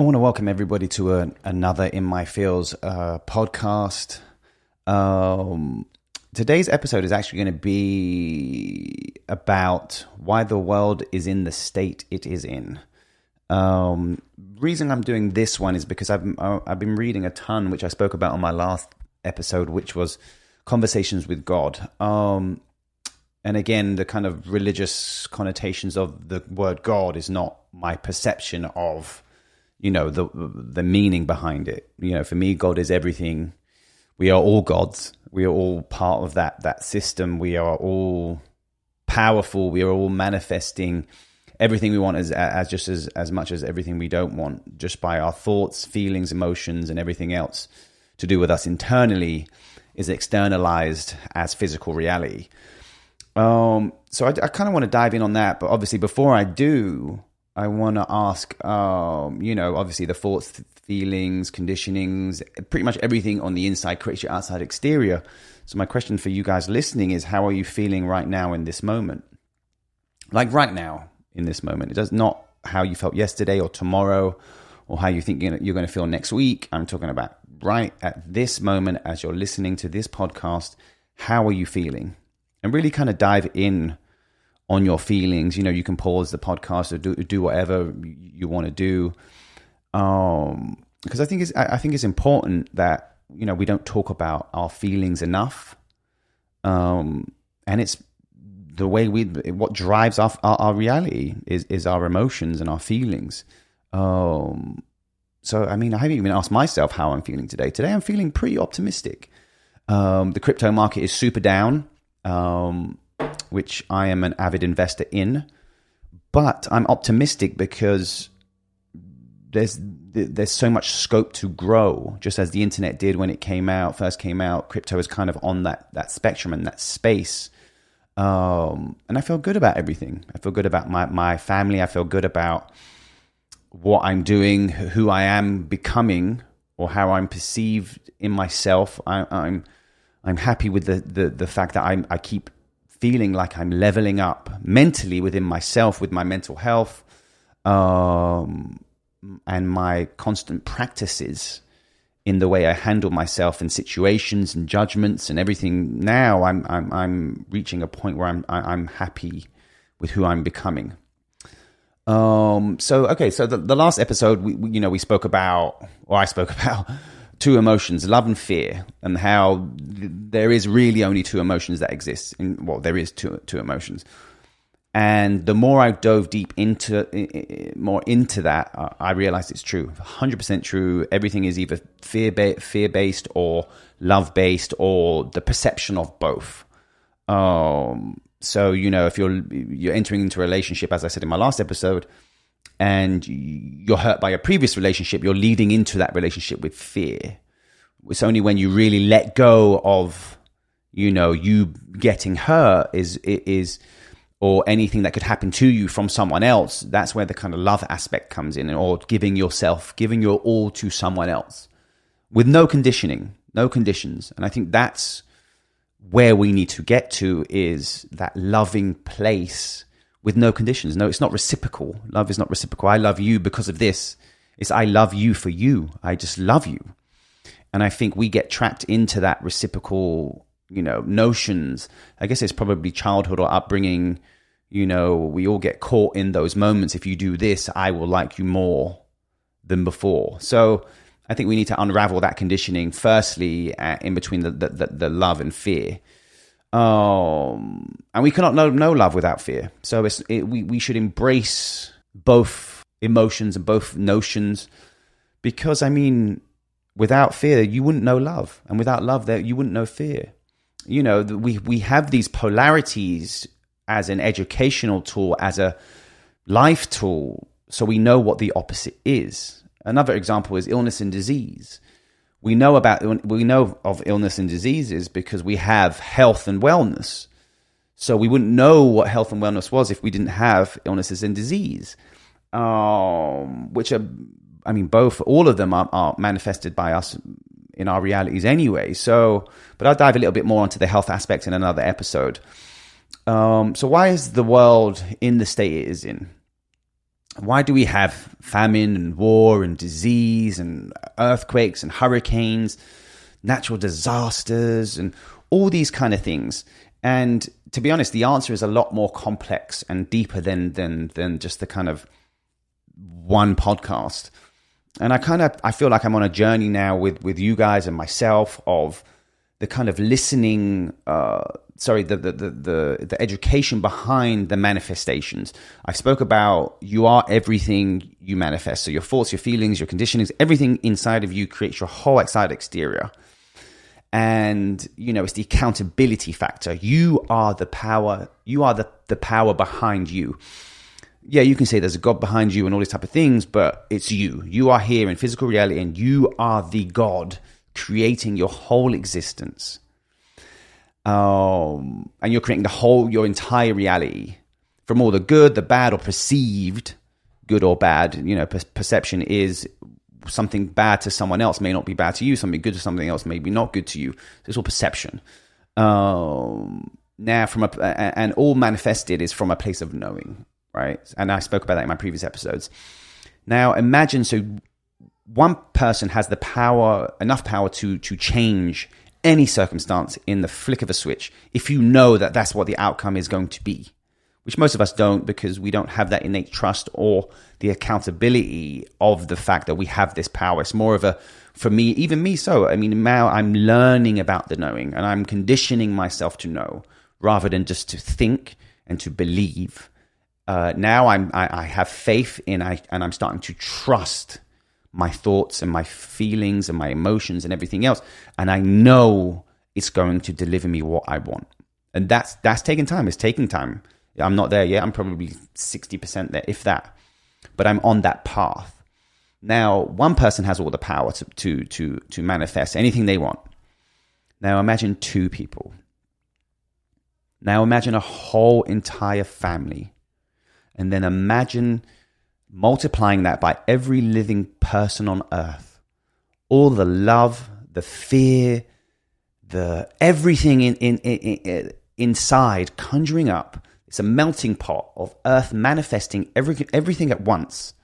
I want to welcome everybody to a, another In My Feels uh, podcast. Um, today's episode is actually going to be about why the world is in the state it is in. Um, reason I'm doing this one is because I've uh, I've been reading a ton, which I spoke about on my last episode, which was conversations with God. Um, and again, the kind of religious connotations of the word God is not my perception of you know the the meaning behind it. You know, for me, God is everything. We are all gods. We are all part of that that system. We are all powerful. We are all manifesting everything we want as as just as as much as everything we don't want, just by our thoughts, feelings, emotions, and everything else to do with us internally is externalized as physical reality. Um, so I, I kind of want to dive in on that, but obviously before I do, I want to ask, um, you know, obviously the thoughts, feelings, conditionings, pretty much everything on the inside creates your outside exterior. So my question for you guys listening is, how are you feeling right now in this moment? Like right now in this moment. It does not how you felt yesterday or tomorrow or how you think you're going to feel next week. I'm talking about right at this moment as you're listening to this podcast. How are you feeling? And really kind of dive in on your feelings. You know, you can pause the podcast or do do whatever you want to do. Um, because I think it's I think it's important that you know we don't talk about our feelings enough. Um, and it's the way we what drives our our, our reality is is our emotions and our feelings. Um, so I mean, I haven't even asked myself how I'm feeling today. Today, I'm feeling pretty optimistic. Um, the crypto market is super down. Um, which I am an avid investor in. But I'm optimistic because there's there's so much scope to grow. Just as the internet did when it came out, first came out, crypto is kind of on that that spectrum and that space. Um, and I feel good about everything. I feel good about my my family. I feel good about what I'm doing, who I am becoming, or how I'm perceived in myself. I, I'm I'm happy with the the the fact that I I keep feeling like I'm leveling up mentally within myself, with my mental health, um, and my constant practices in the way I handle myself in situations and judgments and everything. Now I'm I'm I'm reaching a point where I'm I'm happy with who I'm becoming. Um. So okay. So the, the last episode, we, we you know we spoke about, or I spoke about two emotions, love and fear, and how there is really only two emotions that exist. In, well, there is two two emotions, and the more I dove deep into more into that, I realized it's true, hundred percent true. Everything is either fear ba- fear based or love based, or the perception of both. Um, so you know, if you're you're entering into a relationship, as I said in my last episode and you're hurt by a previous relationship, you're leading into that relationship with fear. It's only when you really let go of, you know, you getting hurt is is or anything that could happen to you from someone else. That's where the kind of love aspect comes in, or giving yourself, giving your all to someone else with no conditioning, no conditions. And I think that's where we need to get to is that loving place with no conditions. No, it's not reciprocal. Love is not reciprocal. I love you because of this. It's I love you for you. I just love you. And I think we get trapped into that reciprocal, you know, notions. I guess it's probably childhood or upbringing. You know, we all get caught in those moments. If you do this, I will like you more than before. So I think we need to unravel that conditioning firstly uh, in between the, the, the love and fear um, and we cannot know, know love without fear. So it, we, we should embrace both emotions and both notions because, I mean, without fear, you wouldn't know love. And without love, there you wouldn't know fear. You know, we, we have these polarities as an educational tool, as a life tool, so we know what the opposite is. Another example is illness and disease we know about we know of illness and diseases because we have health and wellness. So we wouldn't know what health and wellness was if we didn't have illnesses and disease, um, which are, I mean, both all of them are, are manifested by us in our realities anyway. So, but I'll dive a little bit more onto the health aspect in another episode. Um, so, why is the world in the state it is in? Why do we have famine and war and disease and earthquakes and hurricanes, natural disasters, and all these kind of things? And to be honest, the answer is a lot more complex and deeper than than than just the kind of one podcast. And I kind of I feel like I'm on a journey now with with you guys and myself of the kind of listening uh, sorry the, the the the the education behind the manifestations. I spoke about you are everything you manifest. So your thoughts your feelings your conditionings everything inside of you creates your whole outside exterior. And you know it's the accountability factor. You are the power you are the, the power behind you. Yeah you can say there's a god behind you and all these type of things but it's you. You are here in physical reality and you are the god creating your whole existence um, and you're creating the whole your entire reality from all the good the bad or perceived good or bad. You know per- perception is something bad to someone else may not be bad to you. Something good to something else may be not good to you. It's all perception. Um, now from a and all manifested is from a place of knowing right? And i spoke about that in my previous episodes. Now imagine so one person has the power enough power to to change any circumstance in the flick of a switch if you know that that's what the outcome is going to be, which most of us don't because we don't have that innate trust or the accountability of the fact that we have this power. It's more of a, for me, even me so. I mean, now I'm learning about the knowing and I'm conditioning myself to know rather than just to think and to believe. Uh, now I'm, I, I have faith in, I, and I'm starting to trust my thoughts and my feelings and my emotions and everything else. And I know it's going to deliver me what I want. And that's that's taking time. It's taking time. I'm not there yet. I'm probably 60% there, if that. But I'm on that path. Now, one person has all the power to, to, to, to manifest anything they want. Now, imagine two people. Now, imagine a whole entire family. And then imagine multiplying that by every living person on earth, all the love, the fear, the everything in, in, in, in inside conjuring up. It's a melting pot of earth manifesting every, everything at once.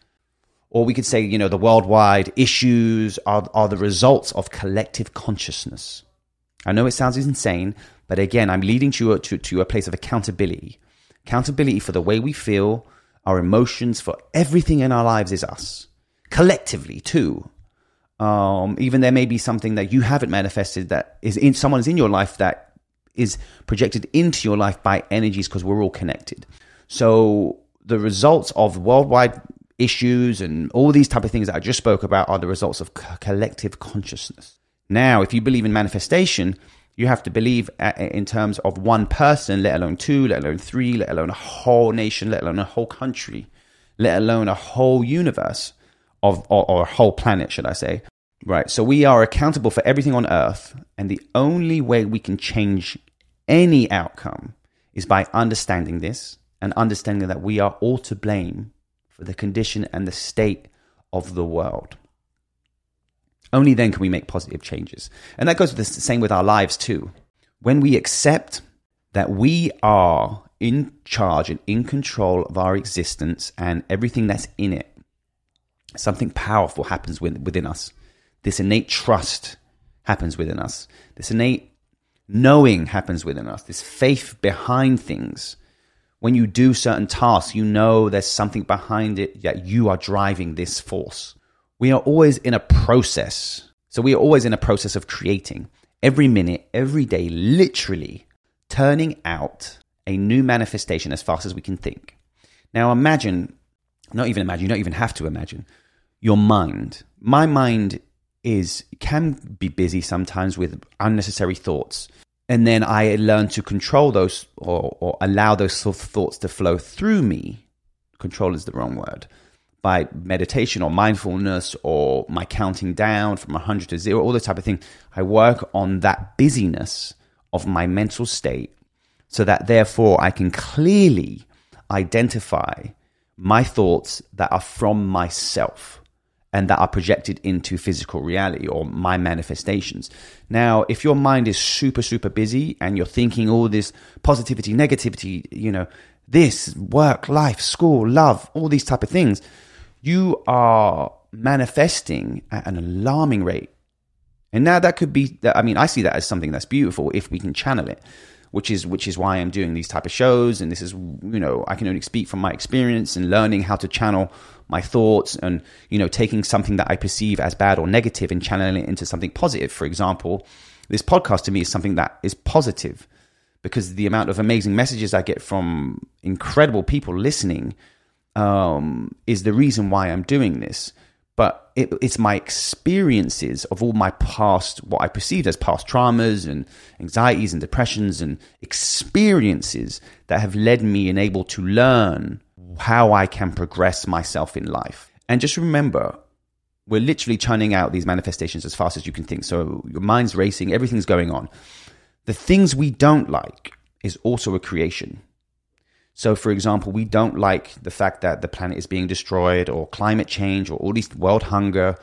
Or we could say, you know, the worldwide issues are, are the results of collective consciousness. I know it sounds insane, but again, I'm leading to, to, to a place of accountability. Accountability for the way we feel, our emotions, for everything in our lives is us. Collectively, too. Um, even there may be something that you haven't manifested that is in someone's in your life that is projected into your life by energies because we're all connected. So the results of worldwide issues and all these type of things that I just spoke about are the results of collective consciousness. Now, if you believe in manifestation, you have to believe uh, in terms of one person, let alone two, let alone three, let alone a whole nation, let alone a whole country, let alone a whole universe of or, or a whole planet, should I say? Right. So we are accountable for everything on Earth, and the only way we can change any outcome is by understanding this and understanding that we are all to blame for the condition and the state of the world. Only then can we make positive changes. And that goes the same with our lives too. When we accept that we are in charge and in control of our existence and everything that's in it, something powerful happens within us. This innate trust happens within us. This innate knowing happens within us. This faith behind things. When you do certain tasks, you know there's something behind it that you are driving this force we are always in a process. So we are always in a process of creating every minute, every day, literally turning out a new manifestation as fast as we can think. Now imagine, not even imagine, you don't even have to imagine, your mind. My mind is can be busy sometimes with unnecessary thoughts. And then I learn to control those or, or allow those thoughts to flow through me. Control is the wrong word by meditation or mindfulness or my counting down from 100 to 0, all the type of thing. I work on that busyness of my mental state so that therefore I can clearly identify my thoughts that are from myself and that are projected into physical reality or my manifestations. Now, if your mind is super, super busy and you're thinking all this positivity, negativity, you know, this, work, life, school, love, all these type of things, you are manifesting at an alarming rate. And now that could be, I mean, I see that as something that's beautiful if we can channel it which is which is why I'm doing these type of shows and this is you know I can only speak from my experience and learning how to channel my thoughts and you know taking something that I perceive as bad or negative and channeling it into something positive for example this podcast to me is something that is positive because the amount of amazing messages I get from incredible people listening um, is the reason why I'm doing this but it, it's my experiences of all my past, what I perceived as past traumas and anxieties and depressions and experiences that have led me and able to learn how I can progress myself in life. And just remember, we're literally churning out these manifestations as fast as you can think. So your mind's racing, everything's going on. The things we don't like is also a creation. So, for example, we don't like the fact that the planet is being destroyed or climate change or all these world hunger.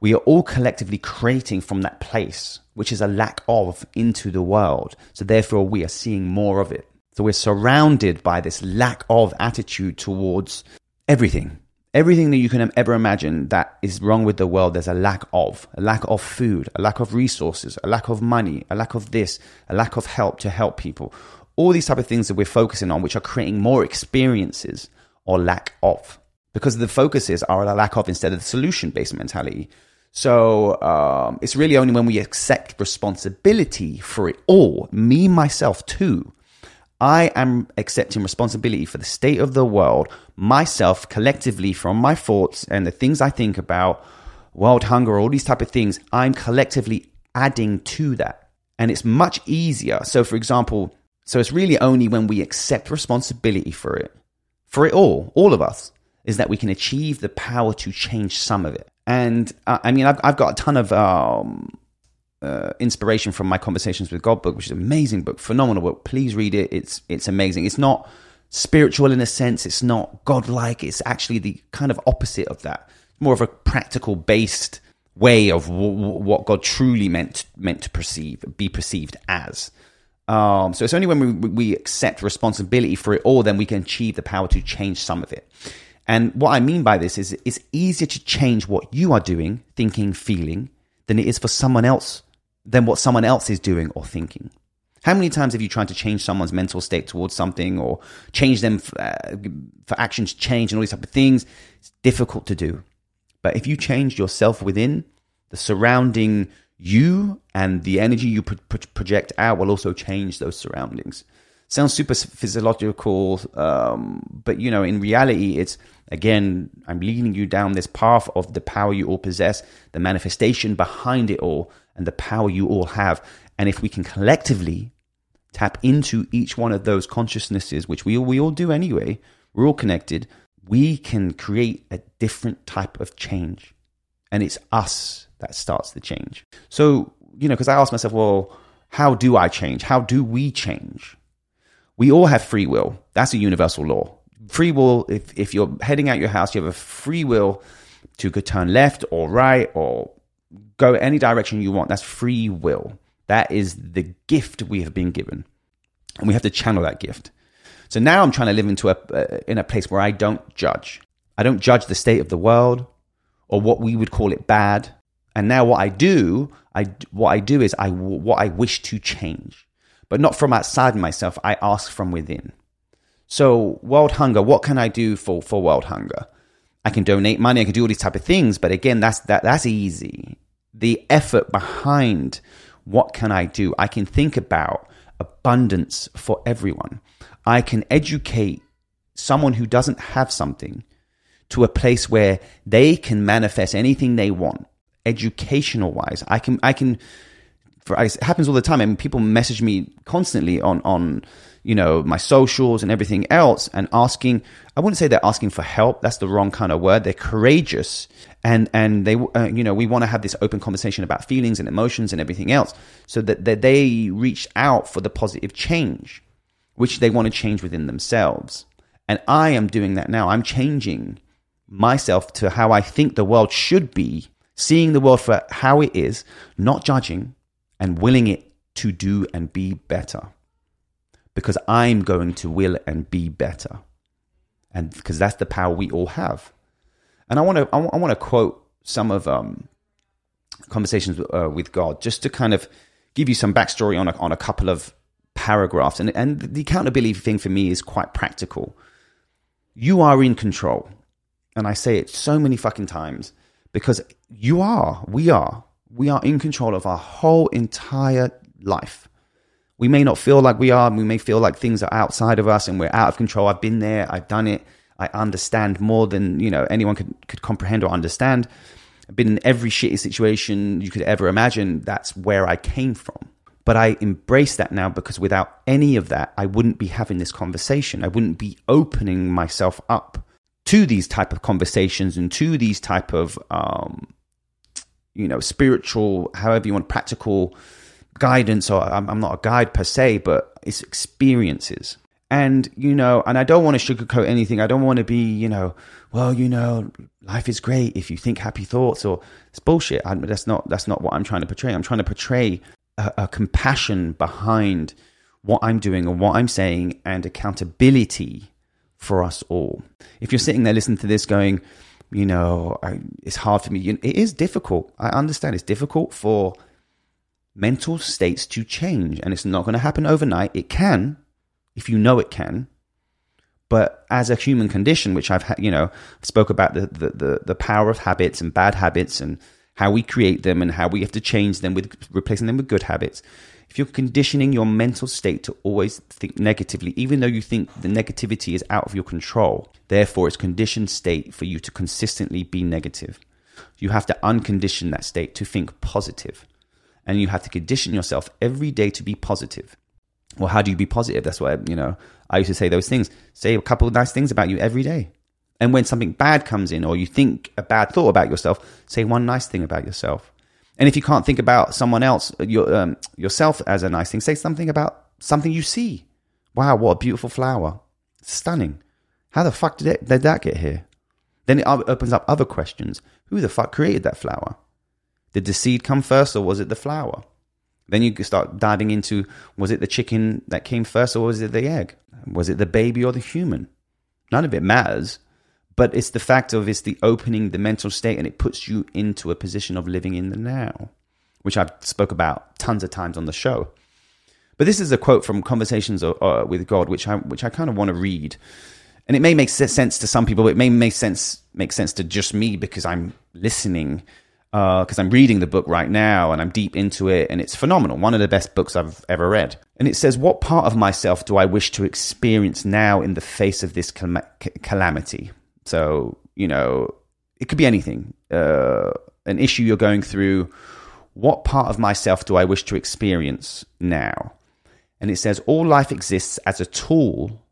We are all collectively creating from that place, which is a lack of into the world. So, therefore, we are seeing more of it. So, we're surrounded by this lack of attitude towards everything. Everything that you can ever imagine that is wrong with the world, there's a lack of. A lack of food, a lack of resources, a lack of money, a lack of this, a lack of help to help people all these type of things that we're focusing on, which are creating more experiences or lack of, because the focuses are a lack of instead of the solution based mentality. So um, it's really only when we accept responsibility for it all, me myself too. I am accepting responsibility for the state of the world, myself collectively from my thoughts and the things I think about, world hunger, all these type of things. I'm collectively adding to that, and it's much easier. So, for example, so it's really only when we accept responsibility for it, for it all, all of us, is that we can achieve the power to change some of it. And uh, I mean, I've, I've got a ton of um, uh, inspiration from my conversations with God book, which is an amazing book, phenomenal book. Please read it. It's it's amazing. It's not spiritual in a sense. It's not godlike. It's actually the kind of opposite of that. More of a practical based way of w- w- what God truly meant meant to perceive, be perceived as. Um, so it's only when we, we accept responsibility for it all, then we can achieve the power to change some of it. And what I mean by this is it's easier to change what you are doing, thinking, feeling, than it is for someone else, than what someone else is doing or thinking. How many times have you tried to change someone's mental state towards something or change them for, uh, for actions change and all these type of things? It's difficult to do. But if you change yourself within, the surrounding you and the energy you pro- pro- project out will also change those surroundings. Sounds super physiological, um, but you know, in reality, it's again, I'm leading you down this path of the power you all possess, the manifestation behind it all, and the power you all have. And if we can collectively tap into each one of those consciousnesses, which we we all do anyway, we're all connected. We can create a different type of change, and it's us that starts the change. So, you know, because I ask myself, well, how do I change? How do we change? We all have free will. That's a universal law. Free will, if, if you're heading out your house, you have a free will to go turn left or right or go any direction you want. That's free will. That is the gift we have been given. And we have to channel that gift. So now I'm trying to live into a, uh, in a place where I don't judge. I don't judge the state of the world or what we would call it bad and now what I do, I what I do is I what I wish to change, but not from outside myself. I ask from within. So world hunger, what can I do for for world hunger? I can donate money. I can do all these type of things, but again, that's that that's easy. The effort behind what can I do? I can think about abundance for everyone. I can educate someone who doesn't have something to a place where they can manifest anything they want educational wise. I can I can for it happens all the time. I mean, people message me constantly on on you know my socials and everything else, and asking. I wouldn't say they're asking for help. That's the wrong kind of word. They're courageous, and and they uh, you know we want to have this open conversation about feelings and emotions and everything else, so that, that they reach out for the positive change, which they want to change within themselves. And I am doing that now. I'm changing myself to how I think the world should be, seeing the world for how it is, not judging, and willing it to do and be better. Because I'm going to will and be better. And because that's the power we all have. And I want to I want to quote some of um, conversations uh, with God just to kind of give you some backstory on a, on a couple of paragraphs. And, and the accountability thing for me is quite practical. You are in control. And I say it so many fucking times because you are, we are, we are in control of our whole entire life. We may not feel like we are, we may feel like things are outside of us and we're out of control. I've been there, I've done it, I understand more than, you know, anyone could, could comprehend or understand. I've been in every shitty situation you could ever imagine. That's where I came from. But I embrace that now because without any of that, I wouldn't be having this conversation. I wouldn't be opening myself up to these type of conversations and to these type of, um, you know, spiritual, however you want, practical guidance. Or I'm, I'm not a guide per se, but it's experiences. And, you know, and I don't want to sugarcoat anything. I don't want to be, you know, well, you know, life is great if you think happy thoughts or it's bullshit. I, that's not, that's not what I'm trying to portray. I'm trying to portray a, a compassion behind what I'm doing and what I'm saying and accountability for us all. If you're sitting there listening to this going, you know, I, it's hard for me. It is difficult. I understand it's difficult for mental states to change and it's not going to happen overnight. It can, if you know it can. But as a human condition, which I've, you know, spoke about the, the, the, the power of habits and bad habits and how we create them and how we have to change them with replacing them with good habits. If you're conditioning your mental state to always think negatively, even though you think the negativity is out of your control, therefore it's conditioned state for you to consistently be negative. You have to uncondition that state to think positive. And you have to condition yourself every day to be positive. Well, how do you be positive? That's why, you know, I used to say those things. Say a couple of nice things about you every day. And when something bad comes in or you think a bad thought about yourself, say one nice thing about yourself. And if you can't think about someone else, your, um, yourself as a nice thing, say something about something you see. Wow, what a beautiful flower. stunning. How the fuck did, it, did that get here? Then it opens up other questions. Who the fuck created that flower? Did the seed come first or was it the flower? Then you start diving into was it the chicken that came first or was it the egg? Was it the baby or the human? None of it matters but it's the fact of it's the opening the mental state and it puts you into a position of living in the now which i've spoke about tons of times on the show. But this is a quote from conversations uh, with god which i which i kind of want to read. And it may make sense to some people but it may make sense make sense to just me because i'm listening because uh, i'm reading the book right now and i'm deep into it and it's phenomenal one of the best books i've ever read. And it says what part of myself do i wish to experience now in the face of this calamity so, you know, it could be anything. Uh, an issue you're going through. What part of myself do I wish to experience now? And it says, all life exists as a tool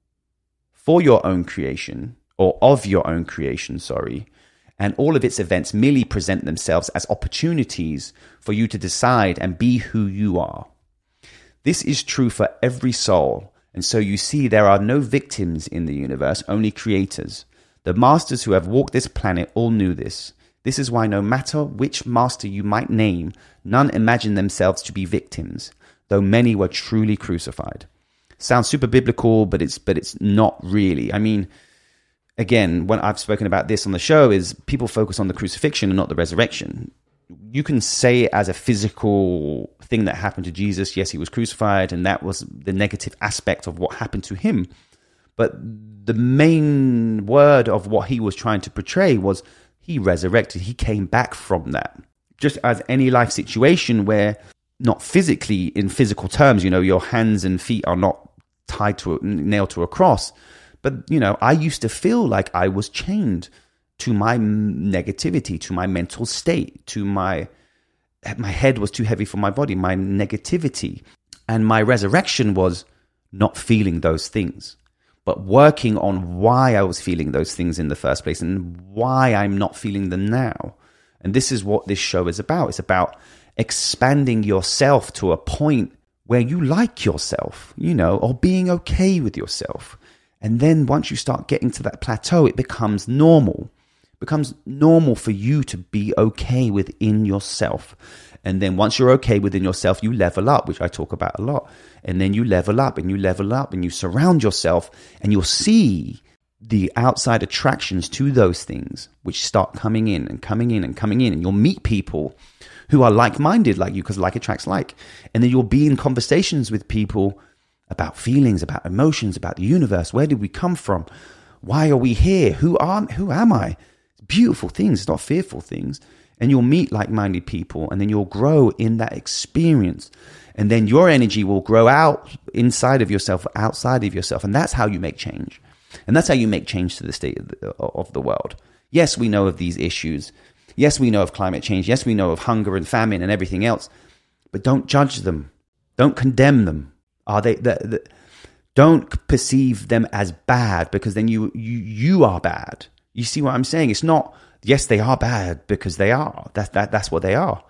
for your own creation, or of your own creation, sorry. And all of its events merely present themselves as opportunities for you to decide and be who you are. This is true for every soul. And so you see, there are no victims in the universe, only creators. The masters who have walked this planet all knew this. This is why no matter which master you might name, none imagined themselves to be victims, though many were truly crucified. Sounds super biblical, but it's but it's not really. I mean, again, when I've spoken about this on the show, is people focus on the crucifixion and not the resurrection. You can say it as a physical thing that happened to Jesus. Yes, he was crucified, and that was the negative aspect of what happened to him. But the main word of what he was trying to portray was he resurrected, he came back from that. Just as any life situation where not physically in physical terms, you know, your hands and feet are not tied to a, nailed to a cross, but you know, I used to feel like I was chained to my negativity, to my mental state, to my my head was too heavy for my body, my negativity. And my resurrection was not feeling those things but working on why I was feeling those things in the first place and why I'm not feeling them now. And this is what this show is about. It's about expanding yourself to a point where you like yourself, you know, or being okay with yourself. And then once you start getting to that plateau, it becomes normal. becomes normal for you to be okay within yourself. And then once you're okay within yourself, you level up, which I talk about a lot. And then you level up and you level up and you surround yourself and you'll see the outside attractions to those things, which start coming in and coming in and coming in. And you'll meet people who are like minded like you because like attracts like. And then you'll be in conversations with people about feelings, about emotions, about the universe. Where did we come from? Why are we here? Who are who am I? Beautiful things, it's not fearful things. And you'll meet like-minded people and then you'll grow in that experience. And then your energy will grow out inside of yourself, outside of yourself. And that's how you make change. And that's how you make change to the state of the, of the world. Yes, we know of these issues. Yes, we know of climate change. Yes, we know of hunger and famine and everything else. But don't judge them. Don't condemn them. Are they? The, the, don't perceive them as bad because then you you you are bad. You see what I'm saying? It's not. Yes, they are bad because they are. That that that's what they are.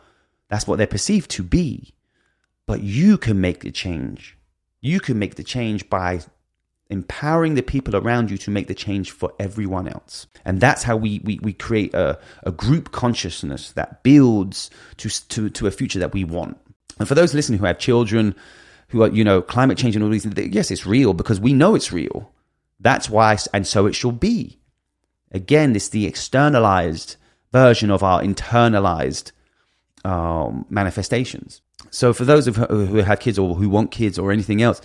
That's what they're perceived to be. But you can make the change. You can make the change by empowering the people around you to make the change for everyone else. And that's how we, we, we create a, a group consciousness that builds to, to, to a future that we want. And for those listening who have children, who are, you know, climate change and all these things, yes, it's real because we know it's real. That's why, and so it shall be. Again, it's the externalized version of our internalized um, manifestations. So for those of who had kids or who want kids or anything else,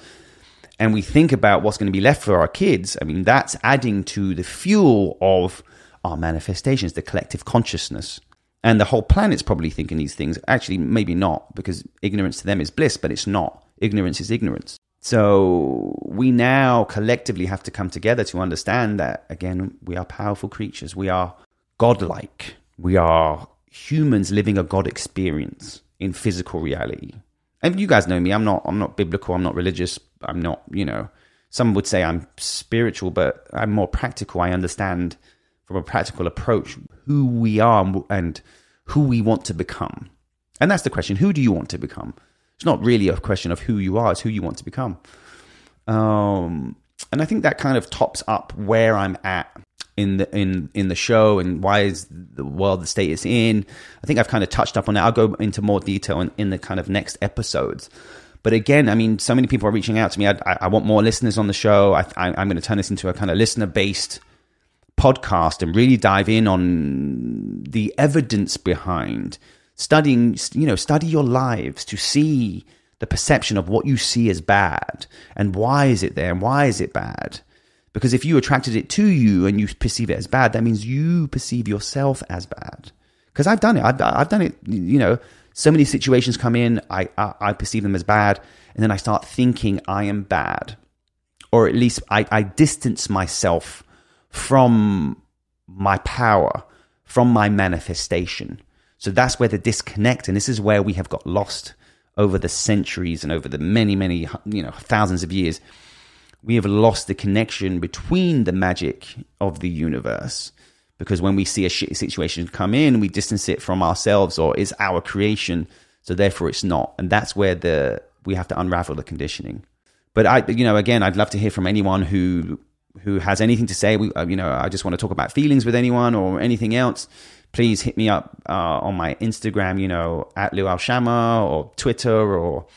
and we think about what's going to be left for our kids, I mean, that's adding to the fuel of our manifestations, the collective consciousness. And the whole planet's probably thinking these things. Actually, maybe not, because ignorance to them is bliss, but it's not. Ignorance is ignorance. So we now collectively have to come together to understand that, again, we are powerful creatures. We are godlike. We are humans living a God experience in physical reality and you guys know me. I'm not. I'm not biblical. I'm not religious. I'm not. You know, some would say I'm spiritual, but I'm more practical. I understand from a practical approach who we are and who we want to become. And that's the question: Who do you want to become? It's not really a question of who you are; it's who you want to become. Um, and I think that kind of tops up where I'm at in the in in the show and why is the world the state it's in. I think I've kind of touched up on that. I'll go into more detail in, in the kind of next episodes. But again, I mean, so many people are reaching out to me. I, I want more listeners on the show. I, I, I'm going to turn this into a kind of listener based podcast and really dive in on the evidence behind studying. You know, study your lives to see the perception of what you see as bad and why is it there and why is it bad because if you attracted it to you and you perceive it as bad, that means you perceive yourself as bad. Because I've done it. I've, I've done it. You know, so many situations come in, I, I, I perceive them as bad, and then I start thinking I am bad, or at least I, I distance myself from my power, from my manifestation. So that's where the disconnect, and this is where we have got lost over the centuries and over the many, many, you know, thousands of years we have lost the connection between the magic of the universe because when we see a shitty situation come in, we distance it from ourselves or it's our creation, so therefore it's not. And that's where the we have to unravel the conditioning. But I, you know, again, I'd love to hear from anyone who who has anything to say. We, uh, you know, I just want to talk about feelings with anyone or anything else. Please hit me up uh, on my Instagram, you know, at Lou Shama or Twitter or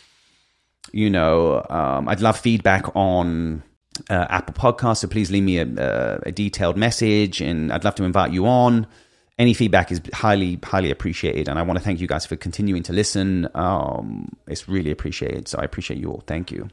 you know, um, I'd love feedback on uh, Apple Podcasts. So please leave me a, a, detailed message, and I'd love to invite you on. Any feedback is highly, highly appreciated, and I want to thank you guys for continuing to listen. Um, it's really appreciated. So I appreciate you all. Thank you.